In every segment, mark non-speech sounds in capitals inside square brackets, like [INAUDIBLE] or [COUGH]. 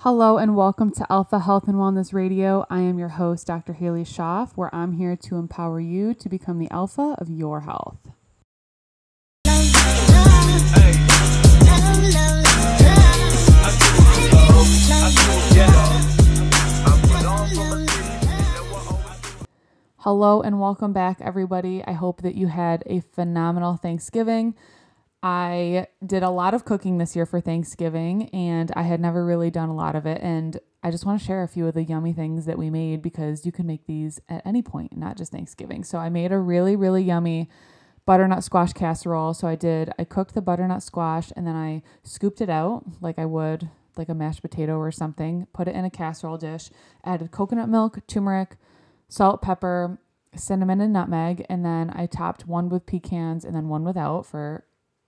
Hello and welcome to Alpha Health and Wellness Radio. I am your host, Dr. Haley Schaff, where I'm here to empower you to become the alpha of your health. Hello and welcome back, everybody. I hope that you had a phenomenal Thanksgiving. I did a lot of cooking this year for Thanksgiving, and I had never really done a lot of it. And I just want to share a few of the yummy things that we made because you can make these at any point, not just Thanksgiving. So I made a really, really yummy butternut squash casserole. So I did, I cooked the butternut squash and then I scooped it out like I would like a mashed potato or something, put it in a casserole dish, added coconut milk, turmeric, salt, pepper, cinnamon, and nutmeg. And then I topped one with pecans and then one without for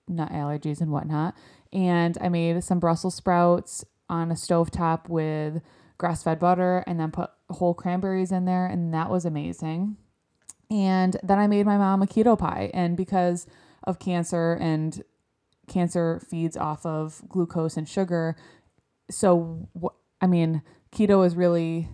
nut allergies and whatnot. And I made some Brussels sprouts on a stove top with grass fed butter and then put whole cranberries in there. And that was amazing. And then I made my mom a keto pie. And because of cancer and cancer feeds off of glucose and sugar, so I mean, keto is really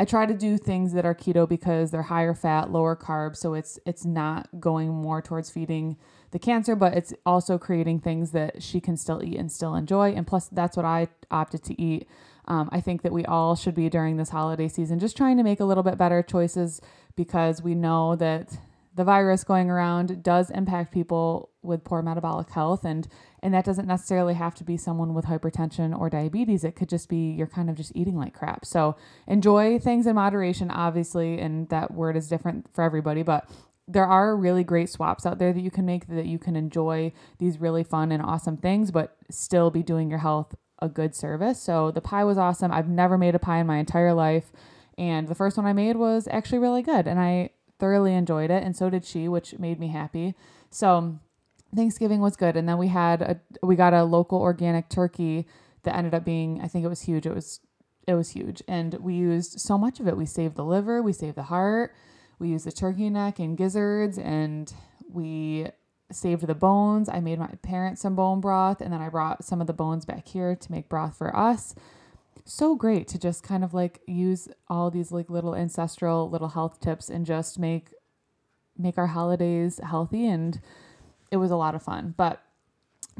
I try to do things that are keto because they're higher fat, lower carbs, so it's it's not going more towards feeding the cancer, but it's also creating things that she can still eat and still enjoy. And plus, that's what I opted to eat. Um, I think that we all should be during this holiday season just trying to make a little bit better choices because we know that the virus going around does impact people with poor metabolic health and and that doesn't necessarily have to be someone with hypertension or diabetes it could just be you're kind of just eating like crap so enjoy things in moderation obviously and that word is different for everybody but there are really great swaps out there that you can make that you can enjoy these really fun and awesome things, but still be doing your health a good service. So the pie was awesome. I've never made a pie in my entire life. And the first one I made was actually really good. And I thoroughly enjoyed it. And so did she, which made me happy. So Thanksgiving was good. And then we had a, we got a local organic turkey that ended up being, I think it was huge. It was, it was huge. And we used so much of it. We saved the liver, we saved the heart we used the turkey neck and gizzards and we saved the bones. I made my parents some bone broth and then I brought some of the bones back here to make broth for us. So great to just kind of like use all these like little ancestral little health tips and just make make our holidays healthy and it was a lot of fun. But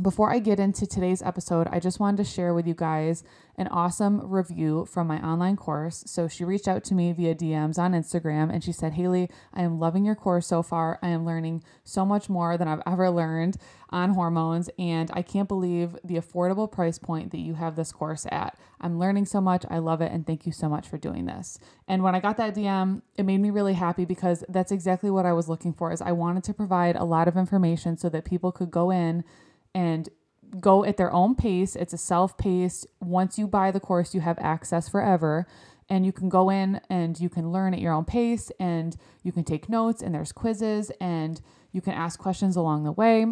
before I get into today's episode, I just wanted to share with you guys an awesome review from my online course. So she reached out to me via DMs on Instagram and she said, Haley, I am loving your course so far. I am learning so much more than I've ever learned on hormones, and I can't believe the affordable price point that you have this course at. I'm learning so much. I love it, and thank you so much for doing this. And when I got that DM, it made me really happy because that's exactly what I was looking for is I wanted to provide a lot of information so that people could go in and go at their own pace. It's a self paced. Once you buy the course, you have access forever. And you can go in and you can learn at your own pace and you can take notes and there's quizzes and you can ask questions along the way.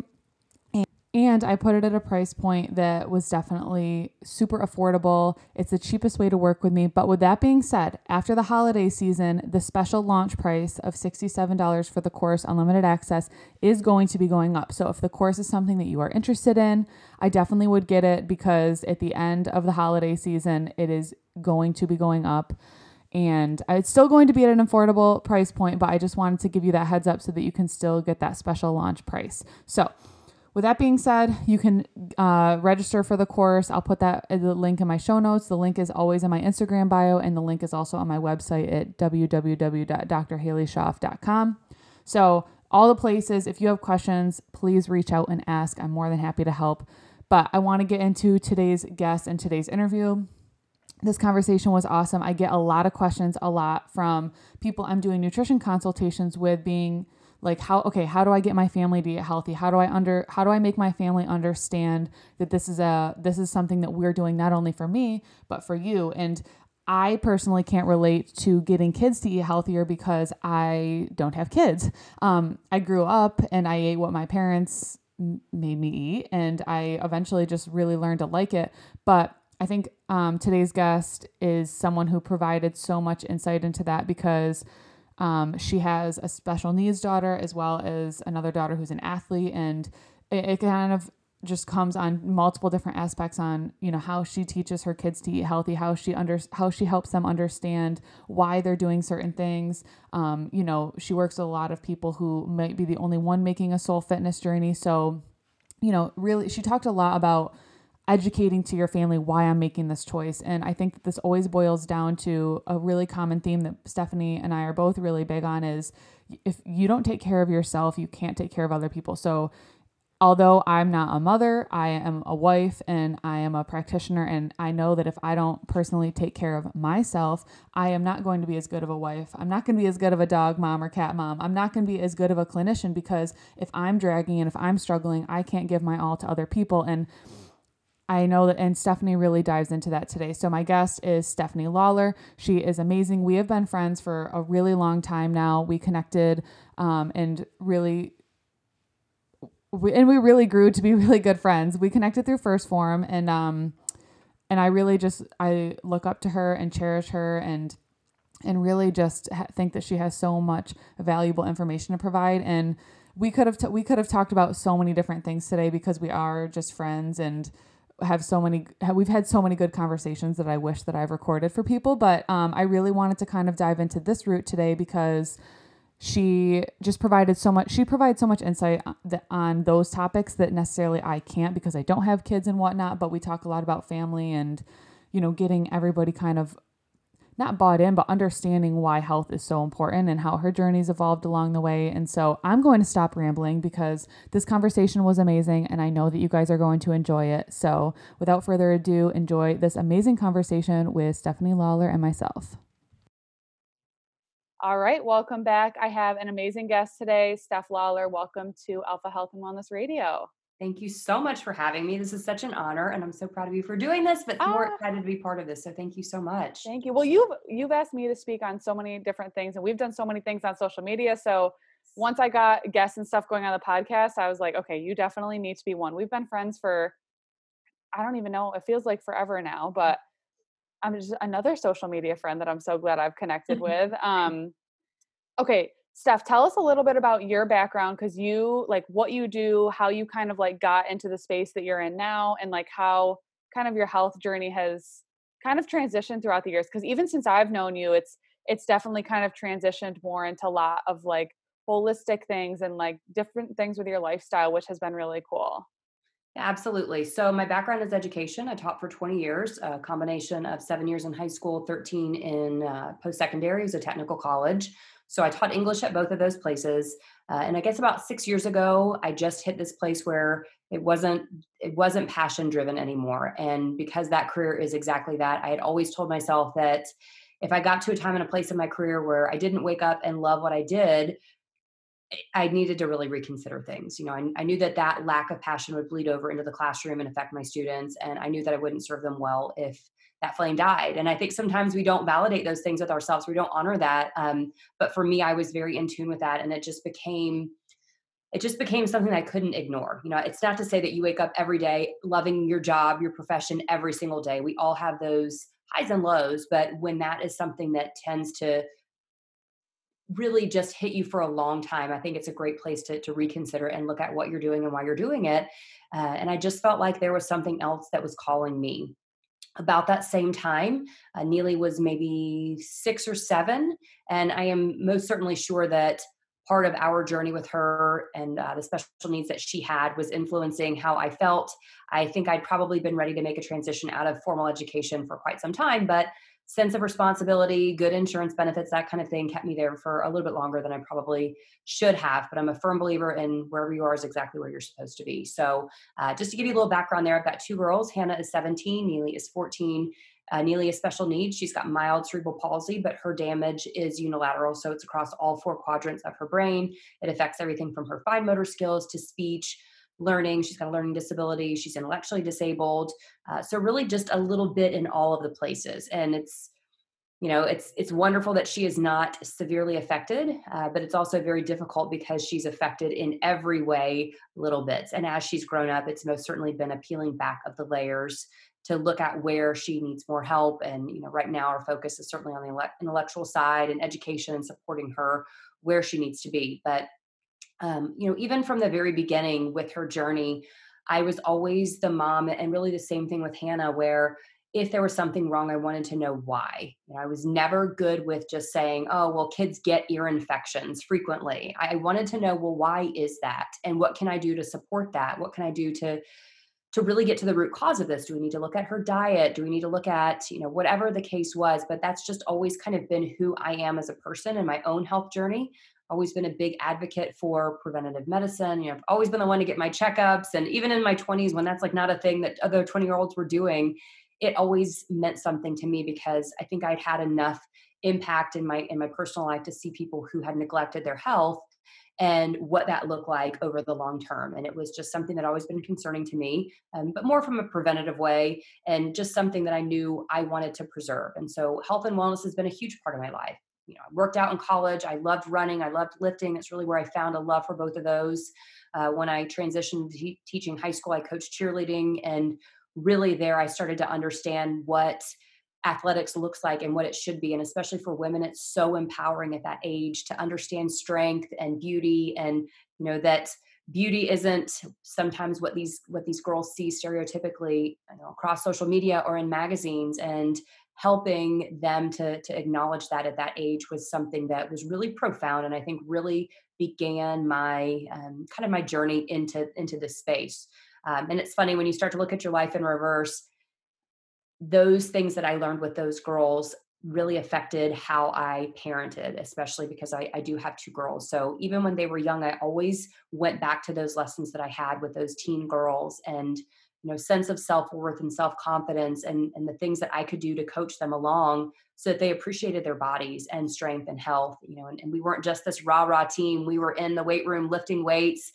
And I put it at a price point that was definitely super affordable. It's the cheapest way to work with me. But with that being said, after the holiday season, the special launch price of $67 for the course Unlimited Access is going to be going up. So if the course is something that you are interested in, I definitely would get it because at the end of the holiday season, it is going to be going up. And it's still going to be at an affordable price point, but I just wanted to give you that heads up so that you can still get that special launch price. So, with that being said, you can uh, register for the course. I'll put that the link in my show notes. The link is always in my Instagram bio, and the link is also on my website at www.drhaleyschaff.com. So, all the places, if you have questions, please reach out and ask. I'm more than happy to help. But I want to get into today's guest and today's interview. This conversation was awesome. I get a lot of questions, a lot from people I'm doing nutrition consultations with, being like how okay how do i get my family to get healthy? How do i under how do i make my family understand that this is a this is something that we're doing not only for me but for you? And i personally can't relate to getting kids to eat healthier because i don't have kids. Um, i grew up and i ate what my parents made me eat and i eventually just really learned to like it. But i think um, today's guest is someone who provided so much insight into that because um, she has a special needs daughter as well as another daughter who's an athlete, and it, it kind of just comes on multiple different aspects on you know how she teaches her kids to eat healthy how she under how she helps them understand why they're doing certain things. Um, you know she works with a lot of people who might be the only one making a soul fitness journey. So you know really she talked a lot about educating to your family why I'm making this choice. And I think that this always boils down to a really common theme that Stephanie and I are both really big on is if you don't take care of yourself, you can't take care of other people. So although I'm not a mother, I am a wife and I am a practitioner. And I know that if I don't personally take care of myself, I am not going to be as good of a wife. I'm not going to be as good of a dog mom or cat mom. I'm not going to be as good of a clinician because if I'm dragging and if I'm struggling, I can't give my all to other people. And I know that, and Stephanie really dives into that today. So, my guest is Stephanie Lawler. She is amazing. We have been friends for a really long time now. We connected um, and really we, and we really grew to be [LAUGHS] really good friends. We connected through 1st Phorm, and um and I really just I look up to her and cherish her and and really just ha- think that she has so much valuable information to provide and we could have t- we could have talked about so many different things today because we are just friends and have so many we've had so many good conversations that I wish that I've recorded for people but um, I really wanted to kind of dive into this route today because she just provided so much she provides so much insight on those topics that necessarily i can't because i don't have kids and whatnot but we talk a lot about family and you know getting everybody kind of not bought in but understanding why health is so important and how her journey's evolved along the way and so i'm going to stop rambling because this conversation was amazing and i know that you guys are going to enjoy it so without further ado enjoy this amazing conversation with stephanie lawler and myself all right, welcome back. I have an amazing guest today, Steph Lawler. Welcome to Alpha Health and Wellness Radio. Thank you so much for having me. This is such an honor, and I'm so proud of you for doing this, but ah, more excited to be part of this. So thank you so much. Thank you. Well, you've you've asked me to speak on so many different things, and we've done so many things on social media. So once I got guests and stuff going on the podcast, I was like, okay, you definitely need to be one. We've been friends for I don't even know, it feels like forever now, but [LAUGHS] I'm just another social media friend that I'm so glad I've connected [LAUGHS] with. Um, okay, Steph, tell us a little bit about your background because you like what you do, how you kind of like got into the space that you're in now, and like how kind of your health journey has kind of transitioned throughout the years. Because even since I've known you, it's it's definitely kind of transitioned more into a lot of like holistic things and like different things with your lifestyle, which has been really cool. Absolutely. So, my background is education. I taught for 20 years, a combination of seven years in high school, 13 in uh, post secondary, as a technical college. So, I taught English at both of those places. Uh, and I guess about six years ago, I just hit this place where it wasn't it wasn't passion driven anymore. And because that career is exactly that, I had always told myself that if I got to a time and a place in my career where I didn't wake up and love what I did, I needed to really reconsider things. You know, I, I, knew that that lack of passion would bleed over into the classroom and affect my students, and I knew that I wouldn't serve them well if that flame died. And I think sometimes we don't validate those things with ourselves. We don't honor that. Um, but for me, I was very in tune with that, and it just became it just became something I couldn't ignore. You know, it's not to say that you wake up every day loving your job, your profession every single day. We all have those highs and lows, but when that is something that tends to really just hit you for a long time, I think it's a great place to, to reconsider and look at what you're doing and why you're doing it. Uh, and I just felt like there was something else that was calling me. About that same time, uh, Neely was maybe six or seven. And I am most certainly sure that part of our journey with her and uh, the special needs that she had was influencing how I felt. I think I'd probably been ready to make a transition out of formal education for quite some time, but sense of responsibility, good insurance benefits, that kind of thing kept me there for a little bit longer than I probably should have. But I'm a firm believer in wherever you are is exactly where you're supposed to be. So, uh, just to give you a little background there, I've got two girls. Hannah is 17, Neely is 14. Uh, Neely has special needs. She's got mild cerebral palsy, but her damage is unilateral. So it's across all four quadrants of her brain. It affects everything from her fine motor skills to speech, learning. She's got a learning disability. She's intellectually disabled. Uh, so really, just a little bit in all of the places. And it's you know it's it's wonderful that she is not severely affected uh, but it's also very difficult because she's affected in every way little bits and as she's grown up it's most certainly been a peeling back of the layers to look at where she needs more help and you know right now our focus is certainly on the intellectual side and education and supporting her where she needs to be but um, you know even from the very beginning with her journey I was always the mom, and really the same thing with Hannah, where if there was something wrong, I wanted to know why. You know, I was never good with just saying, oh, well, kids get ear infections frequently. I wanted to know, well, why is that? And what can I do to support that? What can I do to to really get to the root cause of this do we need to look at her diet do we need to look at you know whatever the case was but that's just always kind of been who i am as a person in my own health journey always been a big advocate for preventative medicine. You know, I've always been the one to get my checkups. And even in my 20s, when that's like not a thing that other 20 year olds were doing, it always meant something to me because I think I'd had enough impact in my in my personal life to see people who had neglected their health and what that looked like over the long term. And it was just something that always been concerning to me, um, but more from a preventative way and just something that I knew I wanted to preserve. And so health and wellness has been a huge part of my life you know, I worked out in college. I loved running. I loved lifting. It's really where I found a love for both of those. Uh, when I transitioned to teaching high school, I coached cheerleading, and really there I started to understand what athletics looks like and what it should be. And especially for women, it's so empowering at that age to understand strength and beauty, and you know that beauty isn't sometimes what these what these girls see stereotypically you know, across social media or in magazines and helping them to to acknowledge that at that age was something that was really profound and i think really began my um, kind of my journey into into this space. Um, and it's funny when you start to look at your life in reverse those things that i learned with those girls really affected how i parented especially because I, I do have two girls. So even when they were young i always went back to those lessons that i had with those teen girls and you know sense of self-worth and self-confidence and, and the things that i could do to coach them along so that they appreciated their bodies and strength and health you know and, and we weren't just this rah rah team. We were in the weight room lifting weights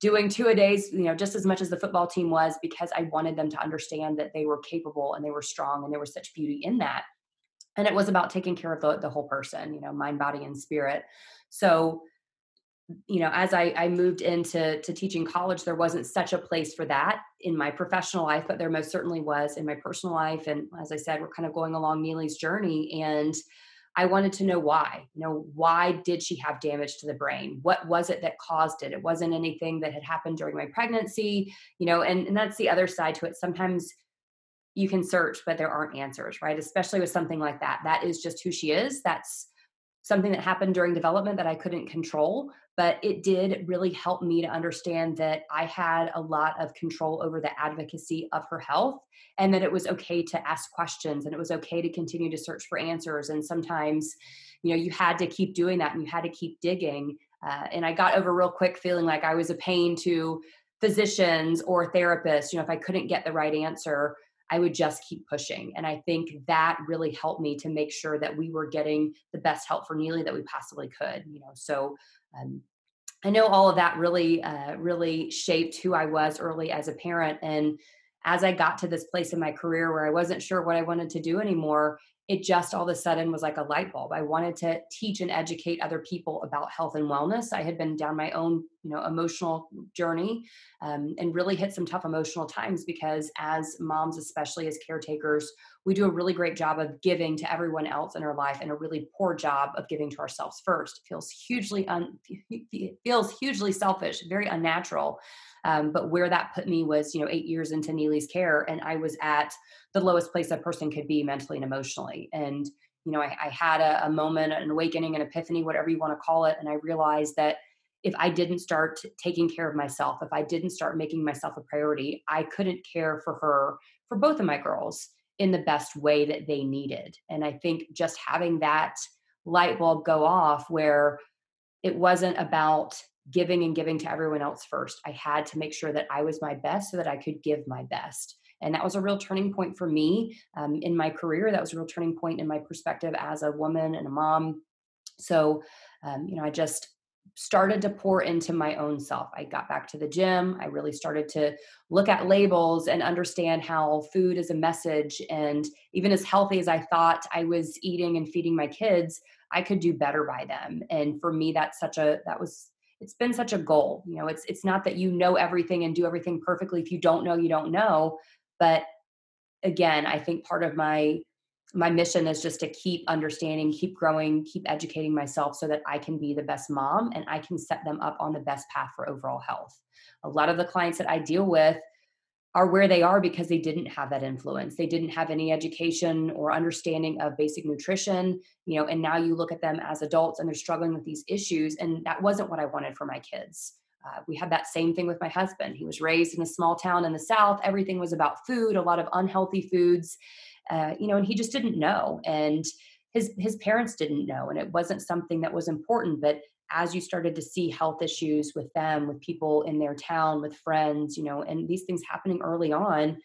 doing two a days you know just as much as the football team was because i wanted them to understand that they were capable and they were strong and there was such beauty in that. And it was about taking care of the, the whole person you know mind body and spirit. So you know as I, I moved into to teaching college there wasn't such a place for that in my professional life but there most certainly was in my personal life. And as i said we're kind of going along neely's journey and i wanted to know why you know why did she have damage to the brain? What was it that caused it? It wasn't anything that had happened during my pregnancy you know and, and that's the other side to it. Sometimes you can search but there aren't answers right? Especially with something like that. That is just who she is. That's something that happened during development that I couldn't control, but it did really help me to understand that I had a lot of control over the advocacy of her health and that it was okay to ask questions and it was okay to continue to search for answers. And sometimes, you know, you had to keep doing that and you had to keep digging. Uh, and I got over real quick feeling like I was a pain to physicians or therapists, you know, if I couldn't get the right answer. I would just keep pushing. And I think that really helped me to make sure that we were getting the best help for Neely that we possibly could, you know. So um, I know all of that really, uh, really shaped who I was early as a parent. And as I got to this place in my career where I wasn't sure what I wanted to do anymore, it just all of a sudden was like a light bulb. I wanted to teach and educate other people about health and wellness. I had been down my own, you know, emotional journey um, and really hit some tough emotional times because as moms, especially as caretakers, we do a really great job of giving to everyone else in our life and a really poor job of giving to ourselves first. It feels hugely un, [LAUGHS] feels hugely selfish, very unnatural. Um, but where that put me was, you know, eight years into Neely's care, and I was at the lowest place a person could be mentally and emotionally. And you know, I, I had a, a moment, an awakening, an epiphany, whatever you want to call it, and I realized that if I didn't start taking care of myself, if I didn't start making myself a priority, I couldn't care for her, for both of my girls in the best way that they needed. And I think just having that light bulb go off where it wasn't about giving and giving to everyone else first. I had to make sure that I was my best so that I could give my best. And that was a real turning point for me um, in my career. That was a real turning point in my perspective as a woman and a mom. So, um, you know, I just started to pour into my own self. I got back to the gym. I really started to look at labels and understand how food is a message. And even as healthy as I thought I was eating and feeding my kids, I could do better by them. And for me, that's such a, that was, it's been such a goal. You know, it's, it's not that you know everything and do everything perfectly. If you don't know, you don't know. But again, I think part of my my mission is just to keep understanding, keep growing, keep educating myself so that I can be the best mom and I can set them up on the best path for overall health. A lot of the clients that I deal with are where they are because they didn't have that influence. They didn't have any education or understanding of basic nutrition, you know, and now you look at them as adults and they're struggling with these issues and that wasn't what I wanted for my kids. Uh, we had that same thing with my husband. He was raised in a small town in the South. Everything was about food, a lot of unhealthy foods, uh, you know, and he just didn't know. And his his parents didn't know, and it wasn't something that was important. But as you started to see health issues with them, with people in their town, with friends, you know, and these things happening early on,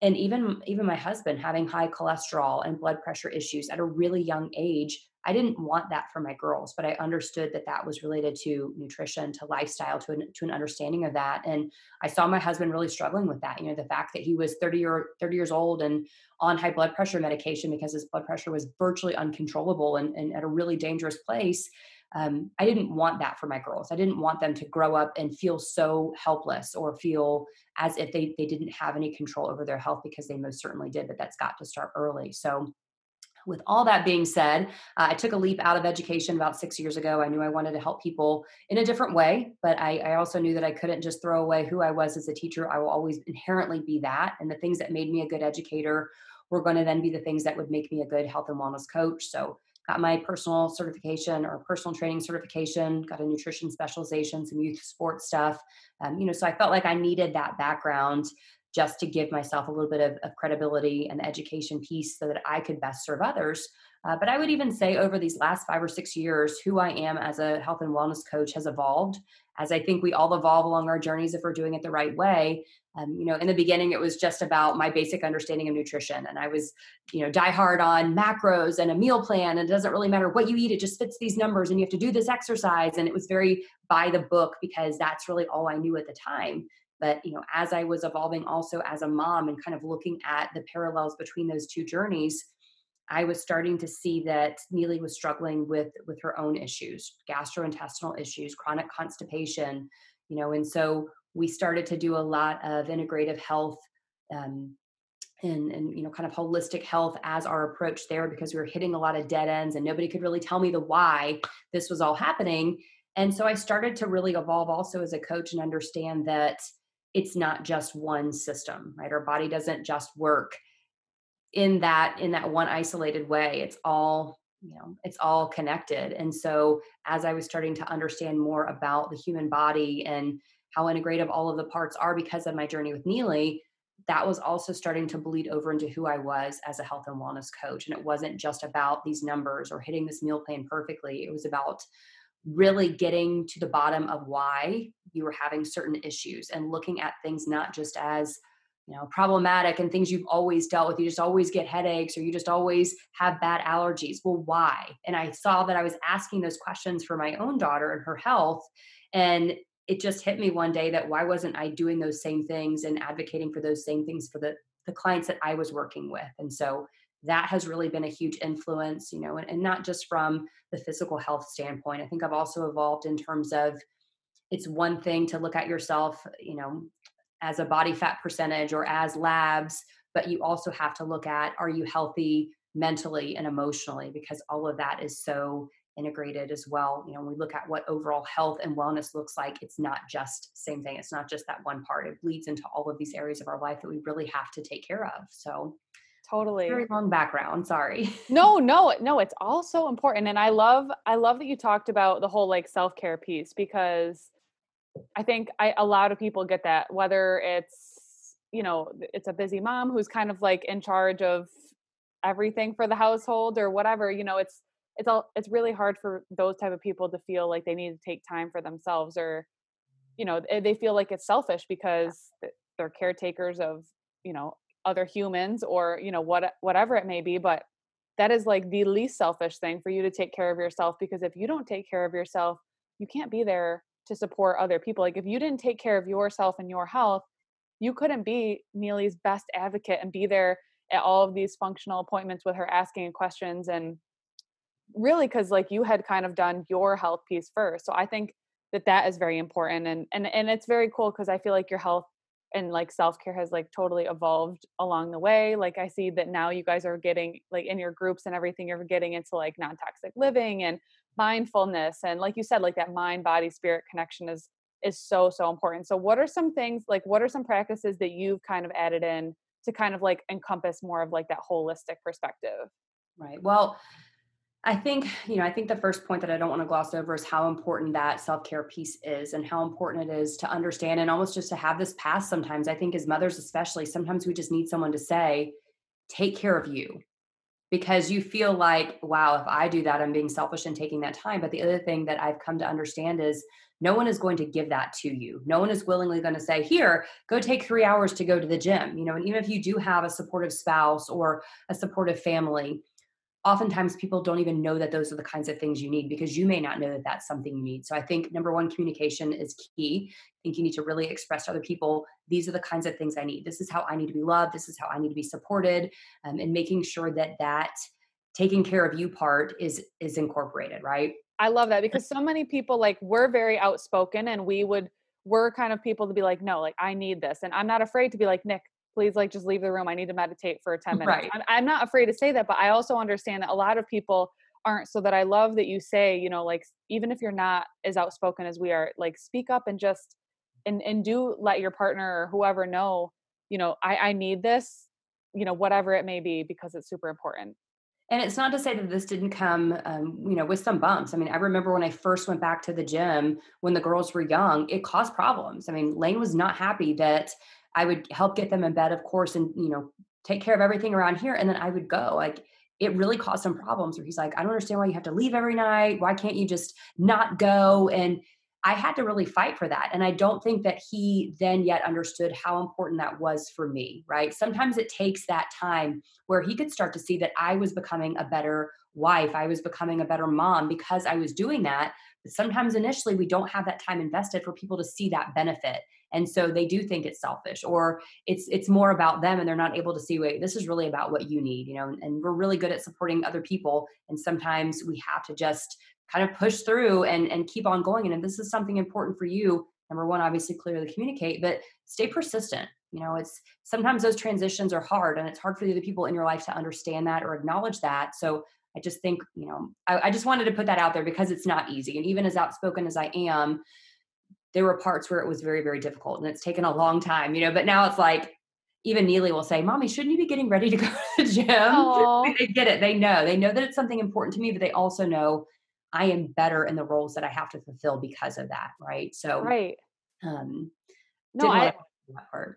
and even even my husband having high cholesterol and blood pressure issues at a really young age I didn't want that for my girls, but I understood that that was related to nutrition, to lifestyle, to an, to an understanding of that. And I saw my husband really struggling with that. You know, the fact that he was 30 or 30 years old and on high blood pressure medication because his blood pressure was virtually uncontrollable and, and at a really dangerous place. Um, I didn't want that for my girls. I didn't want them to grow up and feel so helpless or feel as if they, they didn't have any control over their health because they most certainly did, but that's got to start early. So with all that being said, uh, I took a leap out of education about six years ago. I knew I wanted to help people in a different way, but I, I, also knew that I couldn't just throw away who I was as a teacher. I will always inherently be that. And the things that made me a good educator were going to then be the things that would make me a good health and wellness coach. So, got my personal certification or personal training certification, got a nutrition specialization, some youth sports stuff. Um, you know, so I felt like I needed that background just to give myself a little bit of, of credibility and education piece so that I could best serve others. Uh, but I would even say over these last five or six years, who I am as a health and wellness coach has evolved. As I think we all evolve along our journeys if we're doing it the right way. Um, you know, in the beginning, it was just about my basic understanding of nutrition, and I was, you know, die hard on macros and a meal plan. And it doesn't really matter what you eat; it just fits these numbers, and you have to do this exercise. And it was very by the book because that's really all I knew at the time but you know as i was evolving also as a mom and kind of looking at the parallels between those two journeys i was starting to see that neely was struggling with with her own issues gastrointestinal issues chronic constipation you know and so we started to do a lot of integrative health um, and, and you know kind of holistic health as our approach there because we were hitting a lot of dead ends and nobody could really tell me the why this was all happening. And so i started to really evolve also as a coach and understand that it's not just one system right? Our body doesn't just work in that in that one isolated way. It's all you know it's all connected. And so as i was starting to understand more about the human body and how integrative all of the parts are because of my journey with neely that was also starting to bleed over into who i was as a health and wellness coach. And it wasn't just about these numbers or hitting this meal plan perfectly. It was about really getting to the bottom of why you were having certain issues and looking at things not just as you know problematic and things you've always dealt with. You just always get headaches or you just always have bad allergies. Well why? And i saw that i was asking those questions for my own daughter and her health. And it just hit me one day that why wasn't i doing those same things and advocating for those same things for the the clients that i was working with and so that has really been a huge influence, you know, and, and not just from the physical health standpoint. I think I've also evolved in terms of it's one thing to look at yourself, you know, as a body fat percentage or as labs, but you also have to look at are you healthy mentally and emotionally because all of that is so integrated as well. You know, when we look at what overall health and wellness looks like, it's not just same thing. It's not just that one part. It bleeds into all of these areas of our life that we really have to take care of. So totally very long background sorry no [LAUGHS] no no it's all so important and i love i love that you talked about the whole like self-care piece because i think I, a lot of people get that whether it's you know it's a busy mom who's kind of like in charge of everything for the household or whatever you know it's it's all it's really hard for those type of people to feel like they need to take time for themselves or you know eh, they feel like it's selfish because they're caretakers of you know other humans or you know what whatever it may be but that is like the least selfish thing for you to take care of yourself because if you don't take care of yourself you can't be there to support other people. Like if you didn't take care of yourself and your health you couldn't be Neely's best advocate and be there at all of these functional appointments with her asking questions and really because like you had kind of done your health piece first so i think that that is very important and and and it's very cool because i feel like your health and like self-care has like totally evolved along the way like i see that now you guys are getting like in your groups and everything you're getting into like non-toxic living and mindfulness and like you said like that mind body spirit connection is is so so important so what are some things like what are some practices that you've kind of added in to kind of like encompass more of like that holistic perspective? Right well I think, you know, I think the first point that I don't want to gloss over is how important that self care piece is and how important it is to understand and almost just to have this pass sometimes. I think, as mothers, especially, sometimes we just need someone to say, take care of you because you feel like, wow, if I do that, I'm being selfish and taking that time. But the other thing that I've come to understand is no one is going to give that to you. No one is willingly going to say, here, go take three hours to go to the gym. You know, and even if you do have a supportive spouse or a supportive family, oftentimes people don't even know that those are the kinds of things you need because you may not know that that's something you need. So I think number one, communication is key. I think you need to really express to other people, these are the kinds of things I need. This is how I need to be loved. This is how I need to be supported. Um, and making sure that that taking care of you part is is incorporated, right? I love that because so many people like we're very outspoken and we would we're kind of people to be like, no, like I need this. And I'm not afraid to be like, Nick, please like just leave the room. I need to meditate for 10 minutes. Right. I'm, I'm not afraid to say that, but I also understand that a lot of people aren't. So that I love that you say, you know, like even if you're not as outspoken as we are, like speak up and just and and do let your partner or whoever know, you know, I, I need this, you know, whatever it may be, because it's super important. And it's not to say that this didn't come, um, you know, with some bumps. I mean, I remember when I first went back to the gym when the girls were young, it caused problems. I mean, Lane was not happy that I would help get them in bed, of course, and you know, take care of everything around here. And then I would go. Like it really caused some problems where he's like, I don't understand why you have to leave every night. Why can't you just not go? And I had to really fight for that. And I don't think that he then yet understood how important that was for me, right? Sometimes it takes that time where he could start to see that I was becoming a better wife, I was becoming a better mom because I was doing that. But sometimes initially we don't have that time invested for people to see that benefit and so they do think it's selfish or it's it's more about them and they're not able to see wait this is really about what you need you know and, we're really good at supporting other people. And sometimes we have to just kind of push through and and keep on going. And if this is something important for you number one obviously clearly communicate but stay persistent. You know it's sometimes those transitions are hard and it's hard for the other people in your life to understand that or acknowledge that. So i just think you know I, I just wanted to put that out there because it's not easy and even as outspoken as i am there were parts where it was very, very difficult and it's taken a long time, you know, but now it's like, even Neely will say, Mommy, shouldn't you be getting ready to go [LAUGHS] to the gym? [LAUGHS] they get it. They know. They know that it's something important to me, but they also know I am better in the roles that I have to fulfill because of that. Right. So, right. Um, no, I,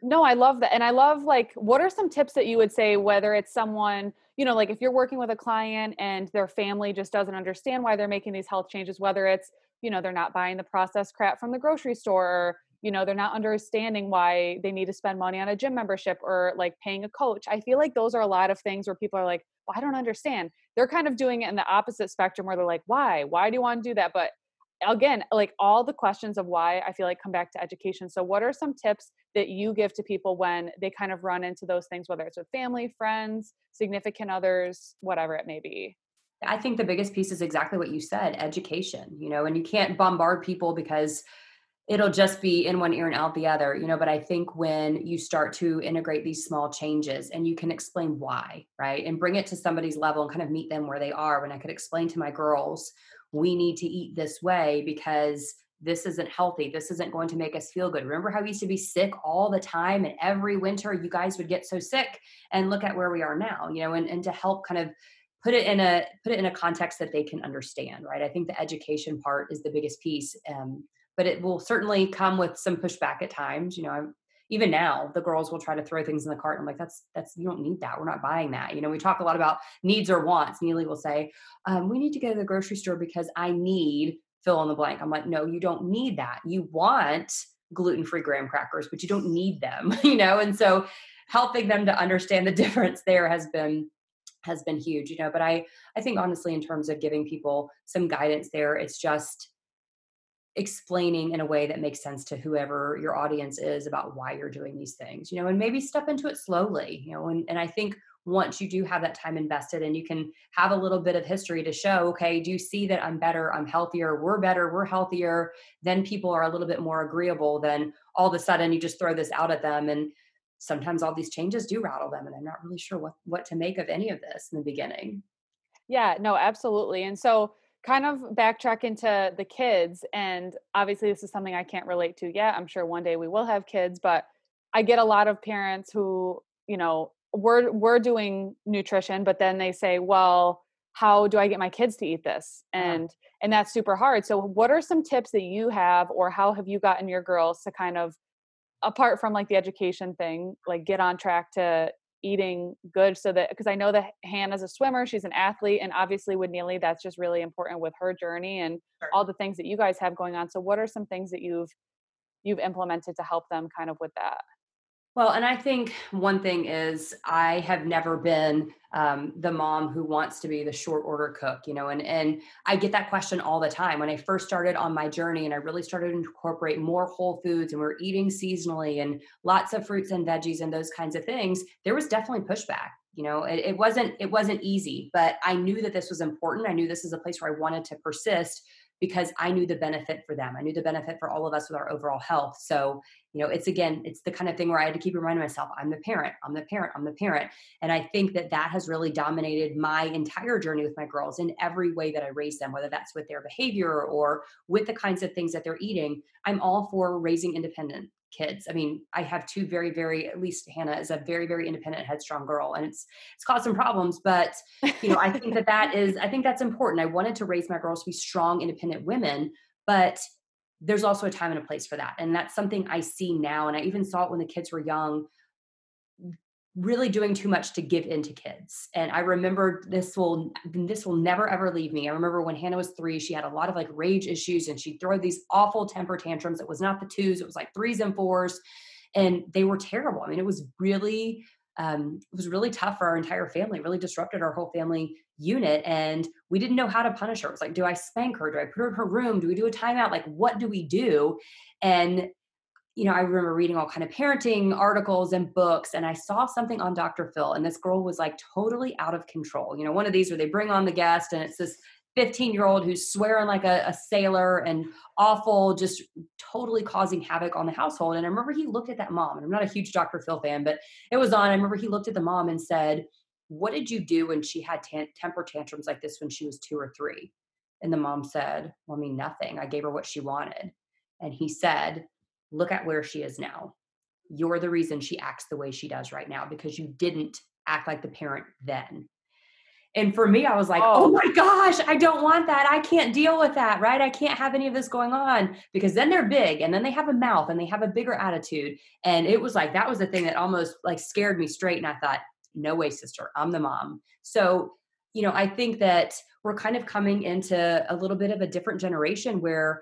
no, I love that. And I love like, what are some tips that you would say, whether it's someone, you know, like if you're working with a client and their family just doesn't understand why they're making these health changes, whether it's you know they're not buying the processed crap from the grocery store or you know they're not understanding why they need to spend money on a gym membership or like paying a coach. I feel like those are a lot of things where people are like well i don't understand. They're kind of doing it in the opposite spectrum where they're like why? Why do you want to do that? But again like all the questions of why i feel like come back to education. So what are some tips that you give to people when they kind of run into those things whether it's with family friends significant others whatever it may be I think the biggest piece is exactly what you said education, you know, and you can't bombard people because it'll just be in one ear and out the other, you know. But I think when you start to integrate these small changes and you can explain why, right, and bring it to somebody's level and kind of meet them where they are, when I could explain to my girls, we need to eat this way because this isn't healthy. This isn't going to make us feel good. Remember how we used to be sick all the time and every winter you guys would get so sick and look at where we are now, you know, and, and to help kind of put it in a put it in a context that they can understand right? I think the education part is the biggest piece um, but it will certainly come with some pushback at times you know I'm, even now the girls will try to throw things in the cart and i'm like that's that's you don't need that. We're not buying that. You know we talk a lot about needs or wants. Neely will say um, we need to go to the grocery store because i need fill in the blank. I'm like no you don't need that. You want gluten-free graham crackers but you don't need them. [LAUGHS] You know and so helping them to understand the difference there has been has been huge you know but i i think honestly in terms of giving people some guidance there it's just explaining in a way that makes sense to whoever your audience is about why you're doing these things you know and maybe step into it slowly you know and, and i think once you do have that time invested and you can have a little bit of history to show okay do you see that i'm better i'm healthier we're better we're healthier? then people are a little bit more agreeable than all of a sudden you just throw this out at them and sometimes all these changes do rattle them and i'm not really sure what what to make of any of this in the beginning yeah no absolutely and so kind of backtrack into the kids and obviously this is something i can't relate to yet i'm sure one day we will have kids but i get a lot of parents who you know we're we're doing nutrition but then they say well how do i get my kids to eat this uh-huh. and uh-huh. and that's super hard so what are some tips that you have or how have you gotten your girls to kind of apart from like the education thing like get on track to eating good so that because I know that Hannah's a swimmer, she's an athlete, and obviously with Neely, that's just really important with her journey and sure. all the things that you guys have going on. So what are some things that you've you've implemented to help them kind of with that? Well, and I think one thing is I have never been um, the mom who wants to be the short order cook, you know, and and I get that question all the time. When I first started on my journey, and I really started to incorporate more whole foods, and we're eating seasonally, and lots of fruits and veggies, and those kinds of things, there was definitely pushback. You know, it, it wasn't it wasn't easy, but I knew that this was important. I knew this is a place where I wanted to persist because I knew the benefit for them. I knew the benefit for all of us with our overall health. So, you know, it's again, it's the kind of thing where I had to keep reminding myself, I'm the parent, I'm the parent, I'm the parent. And I think that that has really dominated my entire journey with my girls in every way that I raise them, whether that's with their behavior or with the kinds of things that they're eating. I'm all for raising independent kids. I mean, I have two very, very, at least Hannah is a very, very independent, headstrong girl, and it's it's caused some problems. But you know, I think that that [LAUGHS] is, I think that's important. I wanted to raise my girls to be strong, independent women, but there's also a time and a place for that, and that's something I see now. And I even saw it when the kids were young really doing too much to give in to kids. And I remember this will this will never ever leave me. I remember when Hannah was 3, she had a lot of like rage issues and she'd throw these awful temper tantrums. It was not the twos, it was like threes and fours and they were terrible. I mean, it was really um, it was really tough for our entire family, really disrupted our whole family unit. And we didn't know how to punish her. It was like, do I spank her? Do I put her in her room? Do we do a timeout? Like, what do we do? And you know, I remember reading all kind of parenting articles and books, and I saw something on Dr. Phil, and this girl was like totally out of control. You know, one of these where they bring on the guest, and it's this 15 year old who's swearing like a, a, sailor and awful, just totally causing havoc on the household. And I remember he looked at that mom, and I'm not a huge Dr. Phil fan, but it was on. I remember he looked at the mom and said, What did you do when she had temper tantrums like this when she was two or three? And the mom said, Well, I mean, nothing. I gave her what she wanted. And he said, look at where she is now. You're the reason she acts the way she does right now because you didn't act like the parent then. And for me, I was like, oh. oh. my gosh, I don't want that. I can't deal with that, right? I can't have any of this going on because then they're big and then they have a mouth and they have a bigger attitude. And it was like, that was the thing that almost like scared me straight. And I thought, no way, sister, I'm the mom. So, you know, I think that we're kind of coming into a little bit of a different generation where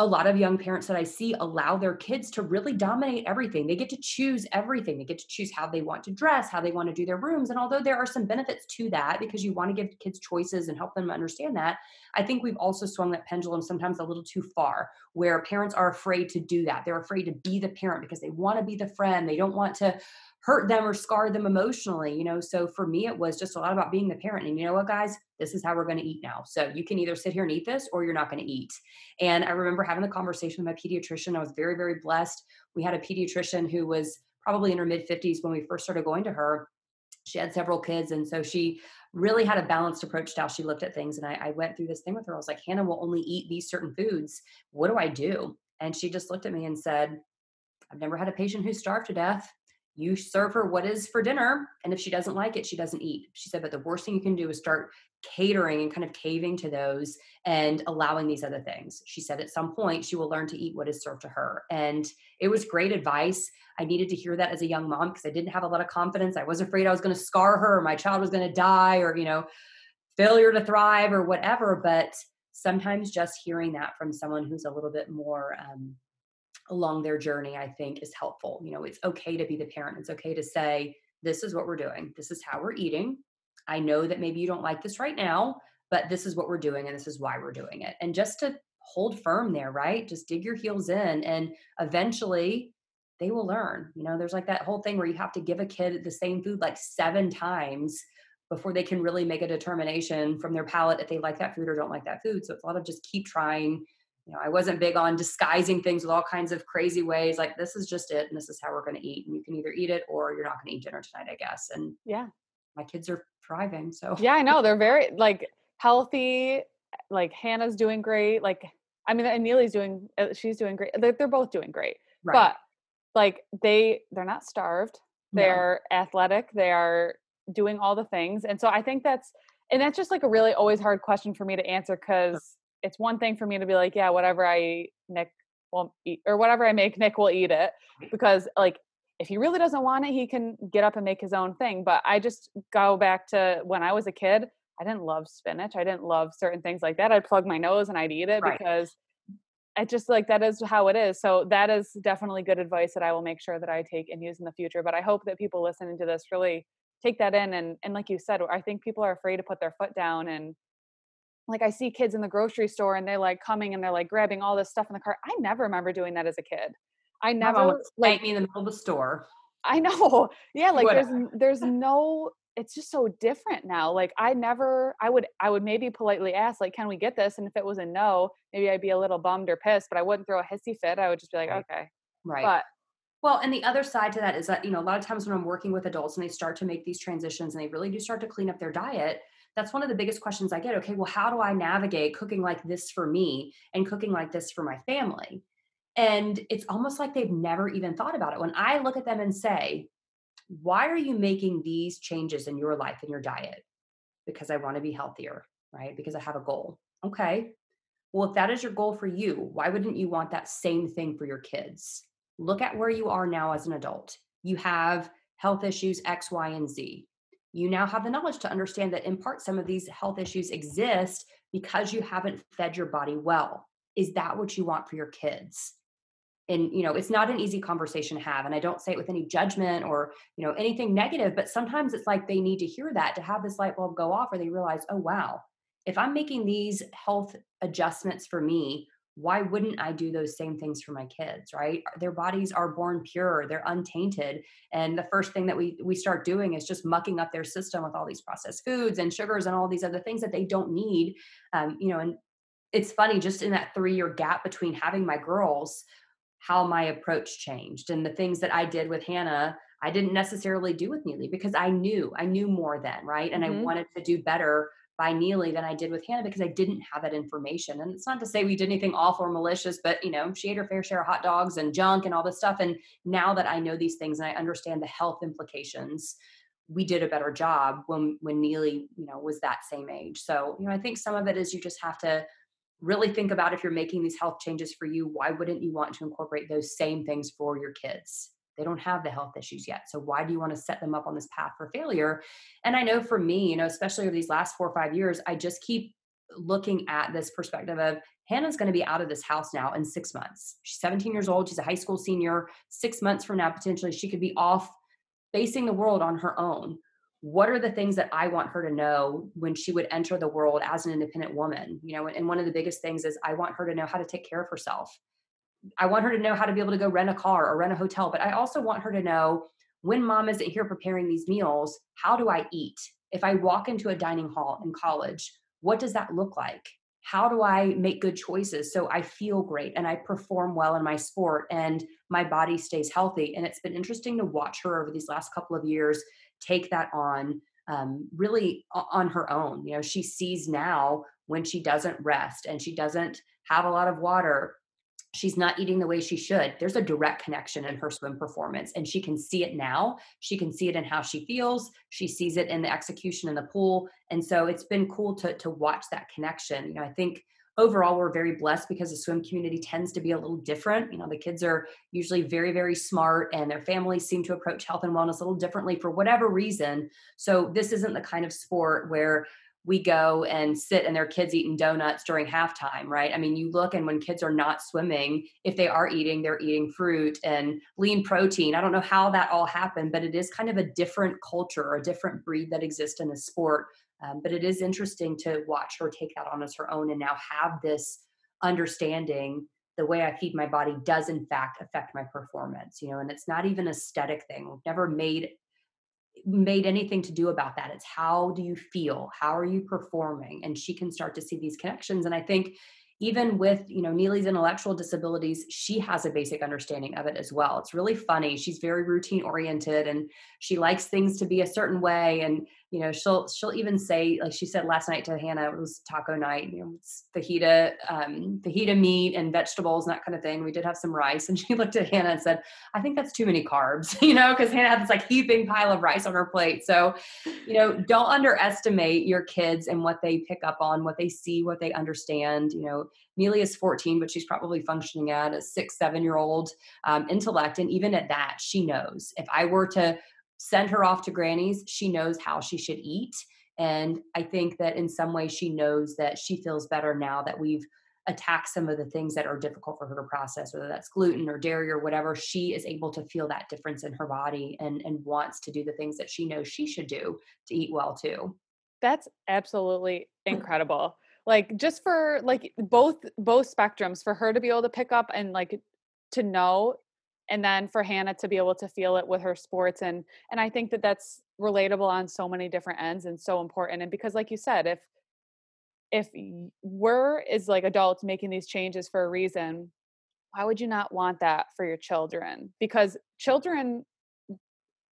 a lot of young parents that I see allow their kids to really dominate everything. They get to choose everything. They get to choose how they want to dress, how they want to do their rooms. And although there are some benefits to that because you want to give kids choices and help them understand that, I think we've also swung that pendulum sometimes a little too far where parents are afraid to do that. They're afraid to be the parent because they want to be the friend. They don't want to hurt them or scar them emotionally, you know. So for me, it was just a lot about being the parent. And you know what, guys, this is how we're going to eat now. So you can either sit here and eat this or you're not going to eat. And I remember having the conversation with my pediatrician. I was very, very blessed. We had a pediatrician who was probably in her mid 50s when we first started going to her. She had several kids. And so she really had a balanced approach to how she looked at things. And I, I went through this thing with her. I was like, Hannah will only eat these certain foods. What do I do? And she just looked at me and said, I've never had a patient who starved to death you serve her what is for dinner and if she doesn't like it she doesn't eat. She said but the worst thing you can do is start catering and kind of caving to those and allowing these other things. She said at some point she will learn to eat what is served to her and it was great advice. I needed to hear that as a young mom because i didn't have a lot of confidence. I was afraid i was going to scar her or my child was going to die or you know failure to thrive or whatever but sometimes just hearing that from someone who's a little bit more um, along their journey, I think is helpful. You know, it's okay to be the parent. It's okay to say, this is what we're doing. This is how we're eating. I know that maybe you don't like this right now, but this is what we're doing and this is why we're doing it. And just to hold firm there, right? Just dig your heels in and eventually they will learn. You know, there's like that whole thing where you have to give a kid the same food like seven times before they can really make a determination from their palate if they like that food or don't like that food. So it's a lot of just keep trying. You know, I wasn't big on disguising things with all kinds of crazy ways. Like this is just it, and this is how we're going to eat, and you can either eat it or you're not going to eat dinner tonight, I guess. And yeah, my kids are thriving. So yeah, I know they're [LAUGHS] very like healthy. Like Hannah's doing great. Like I mean, and Neely's doing. Uh, she's doing great. They're, they're both doing great. Right. But like they they're not starved. They're no. athletic. They are doing all the things. And so I think that's and that's just like a really always hard question for me to answer because it's one thing for me to be like, yeah, whatever I eat, Nick will eat, or whatever I make, Nick will eat it. Because like if he really doesn't want it, he can get up and make his own thing. But I just go back to when I was a kid, I didn't love spinach. I didn't love certain things like that. I'd plug my nose and I'd eat it right. because I just like that is how it is. So that is definitely good advice that I will make sure that I take and use in the future. But I hope that people listening to this really take that in and and like you said i think people are afraid to put their foot down and like i see kids in the grocery store and they're like coming and they're like grabbing all this stuff in the cart i never remember doing that as a kid. I never like me in the middle of the store. I know. [LAUGHS] Yeah like Whatever. there's there's no it's just so different now like i never i would i would maybe politely ask like can we get this? And if it was a no maybe i'd be a little bummed or pissed but i wouldn't throw a hissy fit i would just be like right. okay. Right. But well, and the other side to that is that, you know, a lot of times when I'm working with adults and they start to make these transitions and they really do start to clean up their diet, that's one of the biggest questions I get. Okay, well, how do I navigate cooking like this for me and cooking like this for my family? And it's almost like they've never even thought about it. When I look at them and say, why are you making these changes in your life and your diet? Because I want to be healthier, right? Because I have a goal. Okay. Well, if that is your goal for you, why wouldn't you want that same thing for your kids? look at where you are now as an adult. You have health issues X, Y, and Z. You now have the knowledge to understand that in part some of these health issues exist because you haven't fed your body well. Is that what you want for your kids? And you know, it's not an easy conversation to have and I don't say it with any judgment or, you know, anything negative, but sometimes it's like they need to hear that to have this light bulb go off or they realize, "Oh wow, if I'm making these health adjustments for me, why wouldn't I do those same things for my kids, right? Their bodies are born pure, they're untainted. And the first thing that we we start doing is just mucking up their system with all these processed foods and sugars and all these other things that they don't need. Um, you know, and it's funny just in that three year gap between having my girls, how my approach changed and the things that I did with Hannah. I didn't necessarily do with Neely because I knew, I knew more then, right? And mm-hmm. I wanted to do better by Neely than I did with Hannah because I didn't have that information. And it's not to say we did anything awful or malicious, but you know, she ate her fair share of hot dogs and junk and all this stuff. And now that I know these things and I understand the health implications, we did a better job when when Neely, you know, was that same age. So, you know, I think some of it is you just have to really think about if you're making these health changes for you, why wouldn't you want to incorporate those same things for your kids? They don't have the health issues yet. So why do you want to set them up on this path for failure? And I know for me, you know, especially over these last four or five years, I just keep looking at this perspective of Hannah's going to be out of this house now in six months. She's 17 years old. She's a high school senior. Six months from now, potentially, she could be off facing the world on her own. What are the things that I want her to know when she would enter the world as an independent woman? You know, and one of the biggest things is I want her to know how to take care of herself. I want her to know how to be able to go rent a car or rent a hotel, but I also want her to know when mom isn't here preparing these meals, how do I eat? If I walk into a dining hall in college, what does that look like? How do I make good choices so I feel great and I perform well in my sport and my body stays healthy? And it's been interesting to watch her over these last couple of years take that on um, really on her own. You know, she sees now when she doesn't rest and she doesn't have a lot of water she's not eating the way she should. There's a direct connection in her swim performance and she can see it now. She can see it in how she feels. She sees it in the execution in the pool. And so it's been cool to to watch that connection. You know i think overall we're very blessed because the swim community tends to be a little different. You know the kids are usually very very smart and their families seem to approach health and wellness a little differently for whatever reason. So this isn't the kind of sport where we go and sit and their kids eating donuts during halftime, right? I mean, you look and when kids are not swimming, if they are eating, they're eating fruit and lean protein. I don't know how that all happened, but it is kind of a different culture or a different breed that exists in the sport. Um, but it is interesting to watch her take that on as her own and now have this understanding the way I feed my body does in fact affect my performance, you know, and it's not even aesthetic thing. We've never made made anything to do about that. It's how do you feel? How are you performing? And she can start to see these connections. And I think even with you know neely's intellectual disabilities she has a basic understanding of it as well it's really funny she's very routine oriented and she likes things to be a certain way and you know she'll she'll even say like she said last night to hannah it was taco night you know it's fajita um fajita meat and vegetables and that kind of thing. We did have some rice and [LAUGHS] she looked at hannah and said i think that's too many carbs [LAUGHS] you know because hannah had this like heaping pile of rice on her plate. So you know don't underestimate your kids and what they pick up on what they see what they understand you know. Neely is 14 but she's probably functioning at a six seven year old um, intellect and even at that she knows. If i were to send her off to granny's she knows how she should eat and i think that in some way she knows that she feels better now that we've attacked some of the things that are difficult for her to process whether that's gluten or dairy or whatever she is able to feel that difference in her body and and wants to do the things that she knows she should do to eat well too. That's absolutely incredible. Like just for like both both spectrums for her to be able to pick up and like to know and then for Hannah to be able to feel it with her sports and and I think that that's relatable on so many different ends and so important and because like you said if if we're as like adults making these changes for a reason why would you not want that for your children? Because children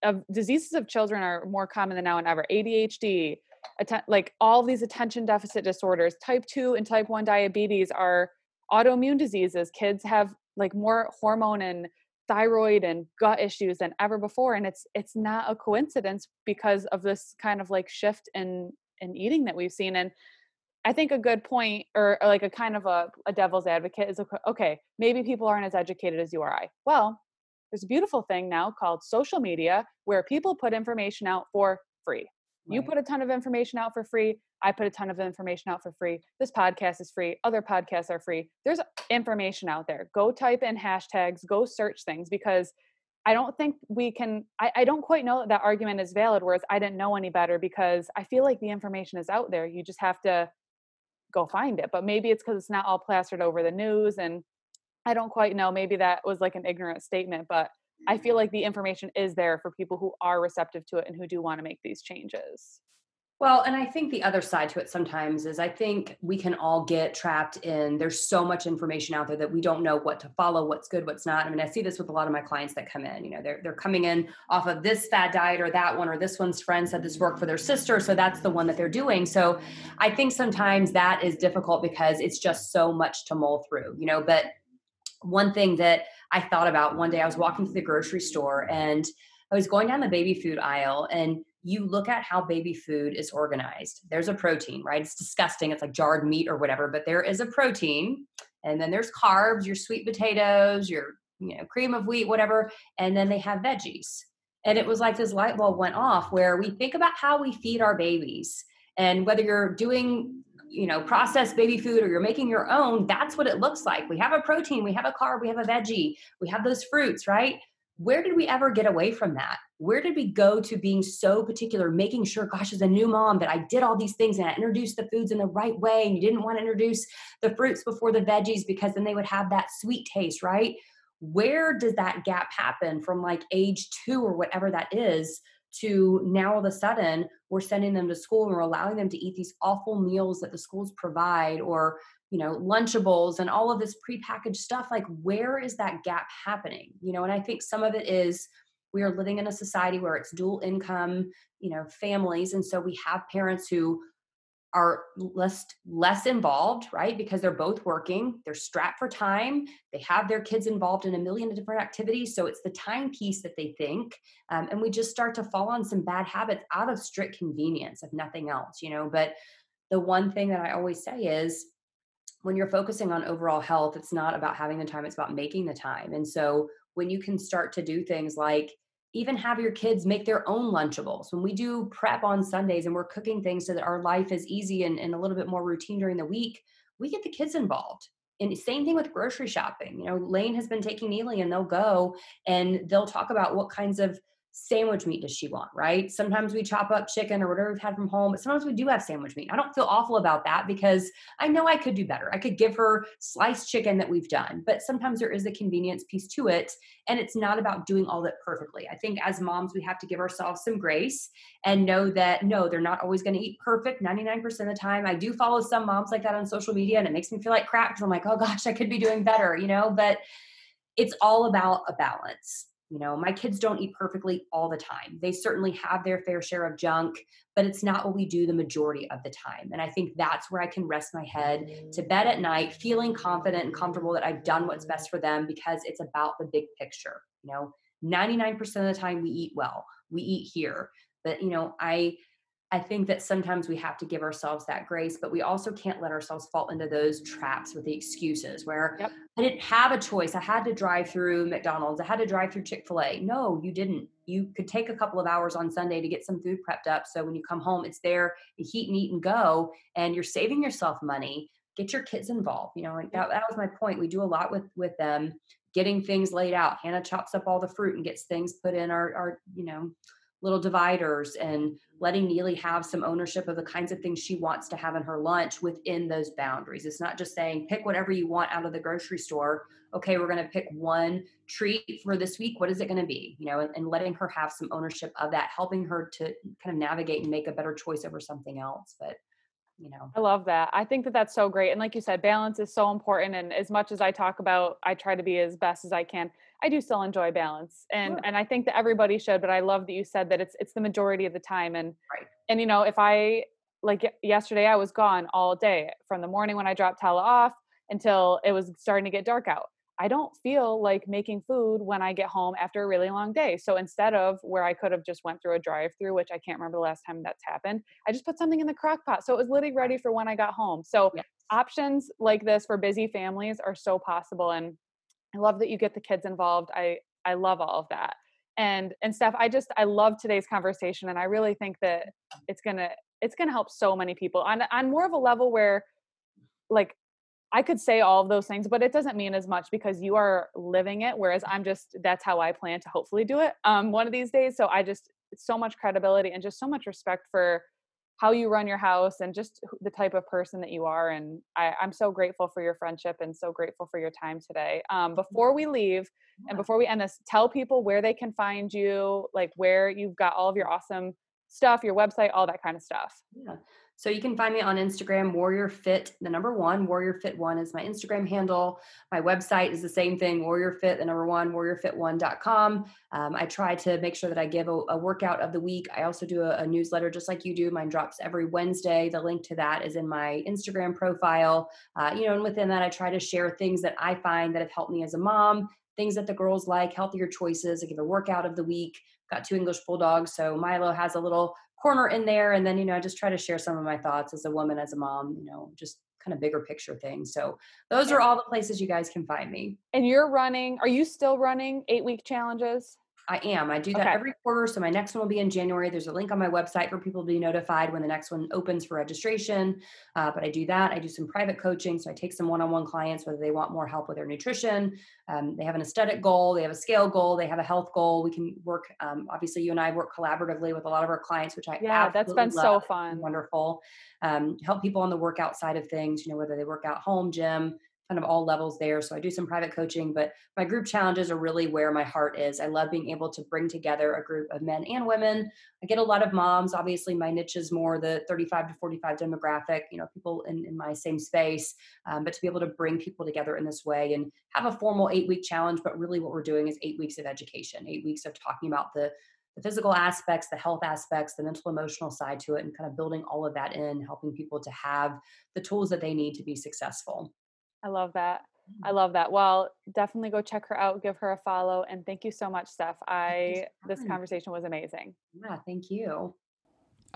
of diseases of children are more common than now and ever. ADHD atten- like all these attention deficit disorders type 2 and type 1 diabetes are autoimmune diseases. Kids have like more hormone and thyroid and gut issues than ever before and it's it's not a coincidence because of this kind of like shift in in eating that we've seen and i think a good point or, or like a kind of a, a devil's advocate is okay maybe people aren't as educated as you or i. Well there's a beautiful thing now called social media where people put information out for free you put a ton of information out for free. I put a ton of information out for free. This podcast is free. Other podcasts are free. There's information out there. Go type in hashtags, go search things because I don't think we can, I, I don't quite know that that argument is valid, whereas I didn't know any better because I feel like the information is out there. You just have to go find it. But maybe it's because it's not all plastered over the news. And I don't quite know. Maybe that was like an ignorant statement, but I feel like the information is there for people who are receptive to it and who do want to make these changes. Well, and I think the other side to it sometimes is I think we can all get trapped in there's so much information out there that we don't know what to follow, what's good, what's not. I mean, I see this with a lot of my clients that come in. You know, they're they're coming in off of this fad diet or that one, or this one's friend said this worked for their sister, so that's the one that they're doing. So I think sometimes that is difficult because it's just so much to mull through, you know. But one thing that I thought about one day. I was walking to the grocery store and I was going down the baby food aisle and you look at how baby food is organized. There's a protein, right? It's disgusting. It's like jarred meat or whatever, but there is a protein. And then there's carbs, your sweet potatoes, your you know cream of wheat, whatever, and then they have veggies. And it was like this light bulb went off where we think about how we feed our babies and whether you're doing you know processed baby food or you're making your own that's what it looks like. We have a protein we have a carb we have a veggie we have those fruits right? Where did we ever get away from that? Where did we go to being so particular making sure gosh as a new mom that i did all these things and i introduced the foods in the right way and you didn't want to introduce the fruits before the veggies because then they would have that sweet taste right? Where does that gap happen from like age two or whatever that is to now all of a sudden we're sending them to school and we're allowing them to eat these awful meals that the schools provide or you know lunchables and all of this prepackaged stuff like where is that gap happening? You know and i think some of it is we are living in a society where it's dual income you know families and so we have parents who are less less involved right? Because they're both working they're strapped for time they have their kids involved in a million different activities so it's the time piece that they think um, and we just start to fall on some bad habits out of strict convenience if nothing else you know? But the one thing that i always say is when you're focusing on overall health it's not about having the time it's about making the time. And so when you can start to do things like even have your kids make their own lunchables. When we do prep on Sundays and we're cooking things so that our life is easy and, and a little bit more routine during the week, we get the kids involved. And same thing with grocery shopping. You know, Lane has been taking Neely and they'll go and they'll talk about what kinds of sandwich meat does she want, right? Sometimes we chop up chicken or whatever we've had from home, but sometimes we do have sandwich meat. I don't feel awful about that because I know I could do better. I could give her sliced chicken that we've done, but sometimes there is a convenience piece to it. And it's not about doing all that perfectly. I think as moms, we have to give ourselves some grace and know that no, they're not always going to eat perfect 99% of the time. I do follow some moms like that on social media and it makes me feel like crap because I'm like, oh gosh, I could be doing better, you know, but it's all about a balance you know, my kids don't eat perfectly all the time. They certainly have their fair share of junk, but it's not what we do the majority of the time. And I think that's where I can rest my head to bed at night, feeling confident and comfortable that I've done what's best for them because it's about the big picture. You know, 99% of the time we eat well, we eat here. But, you know, I, I think that sometimes we have to give ourselves that grace, but we also can't let ourselves fall into those traps with the excuses where yep. I didn't have a choice. I had to drive through McDonald's. I had to drive through Chick fil A. No, you didn't. You could take a couple of hours on Sunday to get some food prepped up. So when you come home, it's there, you heat and eat and go, and you're saving yourself money. Get your kids involved. You know, like that, that was my point. We do a lot with with them, getting things laid out. Hannah chops up all the fruit and gets things put in our, our you know, little dividers and mm-hmm. letting Neely have some ownership of the kinds of things she wants to have in her lunch within those boundaries. It's not just saying pick whatever you want out of the grocery store. Okay, we're going to pick one treat for this week. What is it going to be? You know, and, and, letting her have some ownership of that, helping her to kind of navigate and make a better choice over something else. But you know i love that i think that that's so great and like you said balance is so important and as much as i talk about i try to be as best as i can i do still enjoy balance and sure. and i think that everybody should but i love that you said that it's it's the majority of the time and right. and you know if i like yesterday i was gone all day from the morning when i dropped tala off until it was starting to get dark out I don't feel like making food when I get home after a really long day. So instead of where I could have just went through a drive-through, which I can't remember the last time that's happened, I just put something in the crock pot. So it was literally ready for when I got home. So yes. options like this for busy families are so possible and I love that you get the kids involved. I I love all of that. And and Steph, I just I love today's conversation and I really think that it's going to it's going to help so many people on on more of a level where like I could say all of those things, but it doesn't mean as much because you are living it. Whereas I'm just, that's how I plan to hopefully do it um, one of these days. So I just, so much credibility and just so much respect for how you run your house and just the type of person that you are. And I, am so grateful for your friendship and so grateful for your time today. Um, before we leave and before we end this, tell people where they can find you, like where you've got all of your awesome stuff, your website, all that kind of stuff. Yeah. So you can find me on Instagram, Warrior Fit, the number one, Warrior Fit One is my Instagram handle. My website is the same thing, Warrior Fit, the number one, warriorfit1.com. Um, I try to make sure that I give a, a workout of the week. I also do a, a, newsletter just like you do. Mine drops every Wednesday. The link to that is in my Instagram profile. Uh, you know, and within that, I try to share things that I find that have helped me as a mom, things that the girls like, healthier choices. I give a workout of the week. Got two English bulldogs, so Milo has a little corner in there and then you know i just try to share some of my thoughts as a woman as a mom you know just kind of bigger picture things. So those are all the places you guys can find me. And you're running are you still running eight week challenges I am. I do that okay. every quarter. So my next one will be in January. There's a link on my website for people to be notified when the next one opens for registration. Uh, but I do that. I do some private coaching. So I take some one-on-one clients, whether they want more help with their nutrition, um, they have an aesthetic goal, they have a scale goal, they have a health goal. We can work. Um, obviously, you and I work collaboratively with a lot of our clients, which I yeah, that's been so fun, wonderful. Um, help people on the workout side of things. You know, whether they work out home, gym, kind of all levels there. So I do some private coaching, but my group challenges are really where my heart is. I love being able to bring together a group of men and women. I get a lot of moms. Obviously, my niche is more the 35 to 45 demographic, you know, people in, in my same space. Um, but to be able to bring people together in this way and have a formal eight week challenge, but really what we're doing is eight weeks of education, eight weeks of talking about the the physical aspects, the health aspects, the mental emotional side to it, and kind of building all of that in, helping people to have the tools that they need to be successful. I love that. I mm-hmm. love that. Well, definitely go check her out, give her a follow, and thank you so much, Steph. I this conversation was amazing. Yeah, thank you.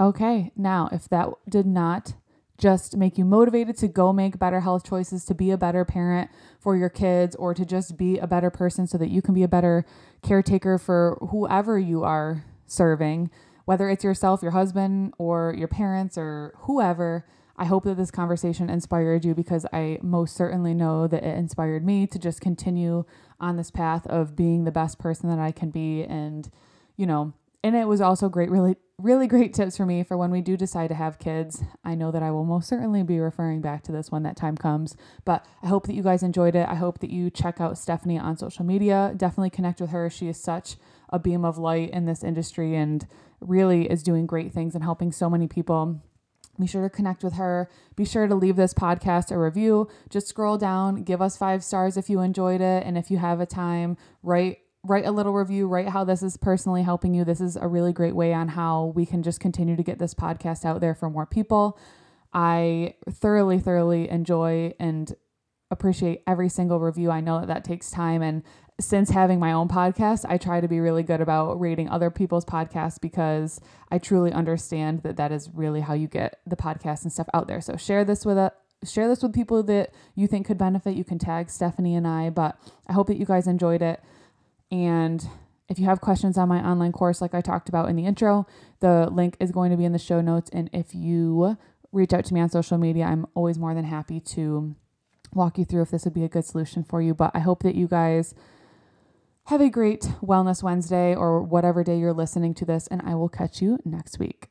Okay, now if that did not just make you motivated to go make better health choices, to be a better parent for your kids, or to just be a better person so that you can be a better caretaker for whoever you are serving, whether it's yourself, your husband, or your parents, or whoever I hope that this conversation inspired you because I most certainly know that it inspired me to just continue on this path of being the best person that I can be and you know, and it was also great, really, really great tips for me for when we do decide to have kids. I know that I will most certainly be referring back to this when that time comes, but I hope that you guys enjoyed it. I hope that you check out Stephanie on social media. Definitely connect with her. She is such a beam of light in this industry and really is doing great things and helping so many people. Be sure to connect with her. Be sure to leave this podcast a review. Just scroll down, give us five stars if you enjoyed it. And if you have a time, write write a little review, write how this is personally helping you. This is a really great way on how we can just continue to get this podcast out there for more people. I thoroughly, thoroughly enjoy and appreciate every single review. I know that that takes time. And since having my own podcast, I try to be really good about rating other people's podcasts because I truly understand that that is really how you get the podcast and stuff out there. So share this with a share this with people that you think could benefit. You can tag Stephanie and I, but I hope that you guys enjoyed it. And if you have questions on my online course, like I talked about in the intro, the link is going to be in the show notes. And if you reach out to me on social media, I'm always more than happy to walk you through if this would be a good solution for you. But I hope that you guys have a great Wellness Wednesday or whatever day you're listening to this, and I will catch you next week.